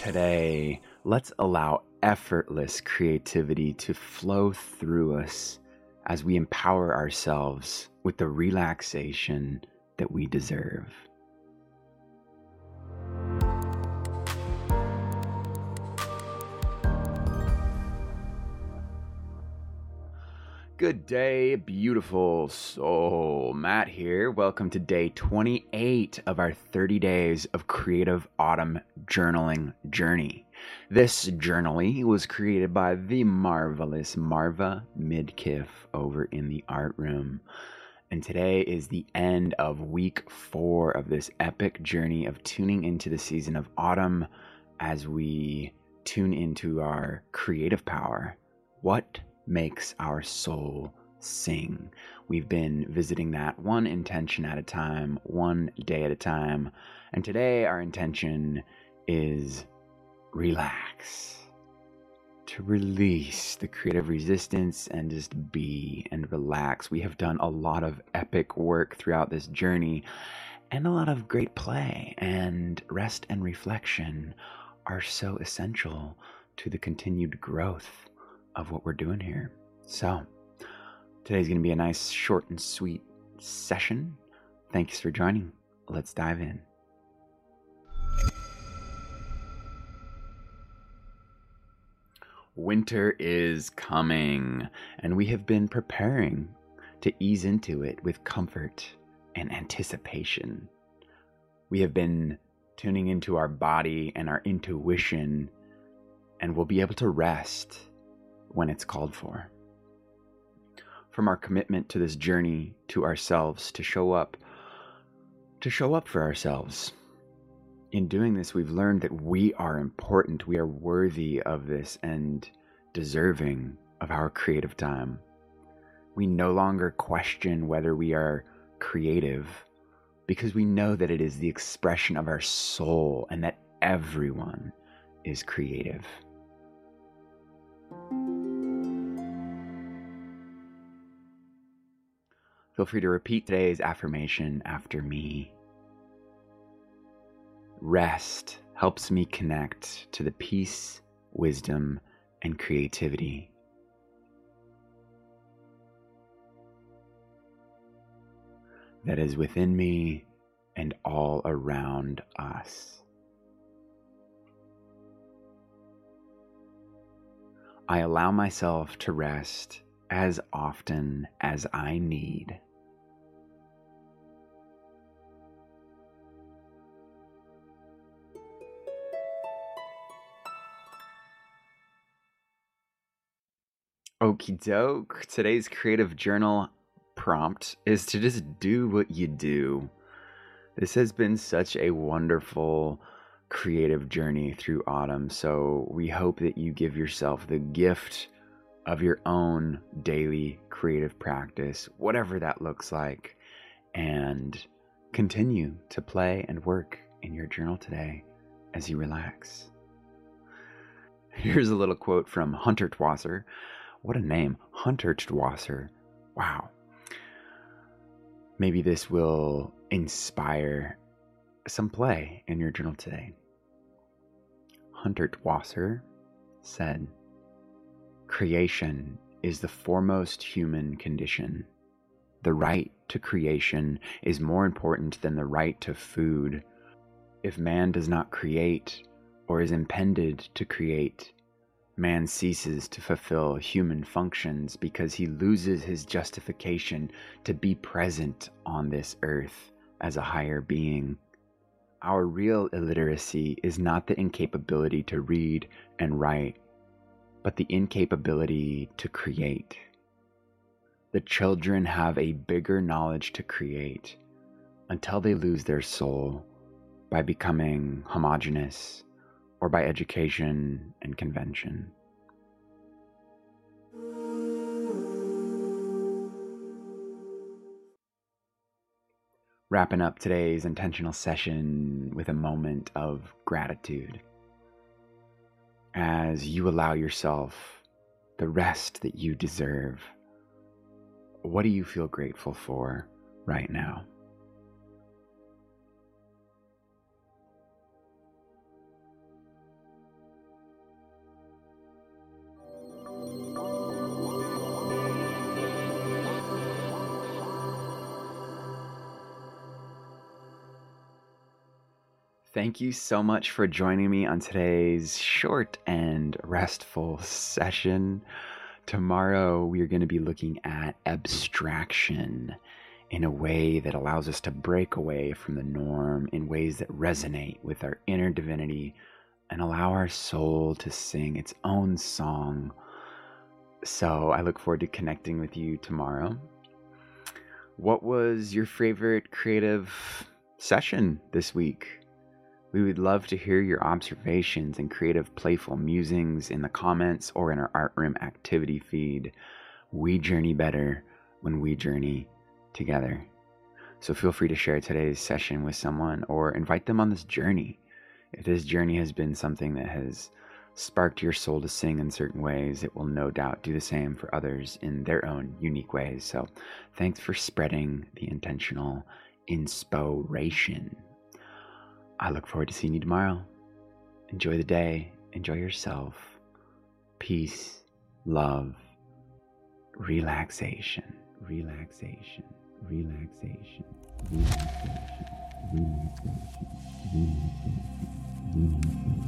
Today, let's allow effortless creativity to flow through us as we empower ourselves with the relaxation that we deserve. Good day, beautiful soul. Matt here. Welcome to day 28 of our 30 days of creative autumn journaling journey. This journaling was created by the marvelous Marva Midkiff over in the art room. And today is the end of week four of this epic journey of tuning into the season of autumn as we tune into our creative power. What makes our soul sing. We've been visiting that one intention at a time, one day at a time. And today, our intention is relax, to release the creative resistance and just be and relax. We have done a lot of epic work throughout this journey and a lot of great play, and rest and reflection are so essential to the continued growth of what we're doing here. So, today's going to be a nice, short, and sweet session. Thanks for joining. Let's dive in. Winter is coming, and we have been preparing to ease into it with comfort and anticipation. We have been tuning into our body and our intuition, and we'll be able to rest when it's called for. From our commitment to this journey to ourselves to show up, to show up for ourselves. In doing this, we've learned that we are important, we are worthy of this, and deserving of our creative time. We no longer question whether we are creative because we know that it is the expression of our soul and that everyone is creative. Feel free to repeat today's affirmation after me. Rest helps me connect to the peace, wisdom, and creativity. That is within me and all around us. I allow myself to rest as often as I need. Okie doke. Today's creative journal prompt is to just do what you do. This has been such a wonderful creative journey through autumn. So we hope that you give yourself the gift of your own daily creative practice, whatever that looks like, and continue to play and work in your journal today as you relax. Here's a little quote from Hundertwasser what a name, Hundertwasser. Wow. Maybe this will inspire some play in your journal today. Hundertwasser said, Creation is the foremost human condition. The right to creation is more important than the right to food. If man does not create or is impended to create, man ceases to fulfill human functions because he loses his justification to be present on this earth as a higher being. Our real illiteracy is not the incapability to read and write, but the incapability to create. The children have a bigger knowledge to create until they lose their soul by becoming homogenous or by education and convention. Wrapping up today's intentional session with a moment of gratitude as you allow yourself the rest that you deserve. What do you feel grateful for right now? Thank you so much for joining me on today's short and restful session. Tomorrow, we are going to be looking at abstraction in a way that allows us to break away from the norm in ways that resonate with our inner divinity and allow our soul to sing its own song. So, I look forward to connecting with you tomorrow. What was your favorite creative session this week? We would love to hear your observations and creative, playful musings in the comments or in our art room activity feed. We journey better when we journey together. So feel free to share today's session with someone or invite them on this journey. If this journey has been something that has sparked your soul to sing in certain ways, it will no doubt do the same for others in their own unique ways. So thanks for spreading the intentional inspiration. I look forward to seeing you tomorrow. Enjoy the day. Enjoy yourself. Peace, love, relaxation, relaxation, relaxation, relaxation, relaxation, relaxation, relaxation.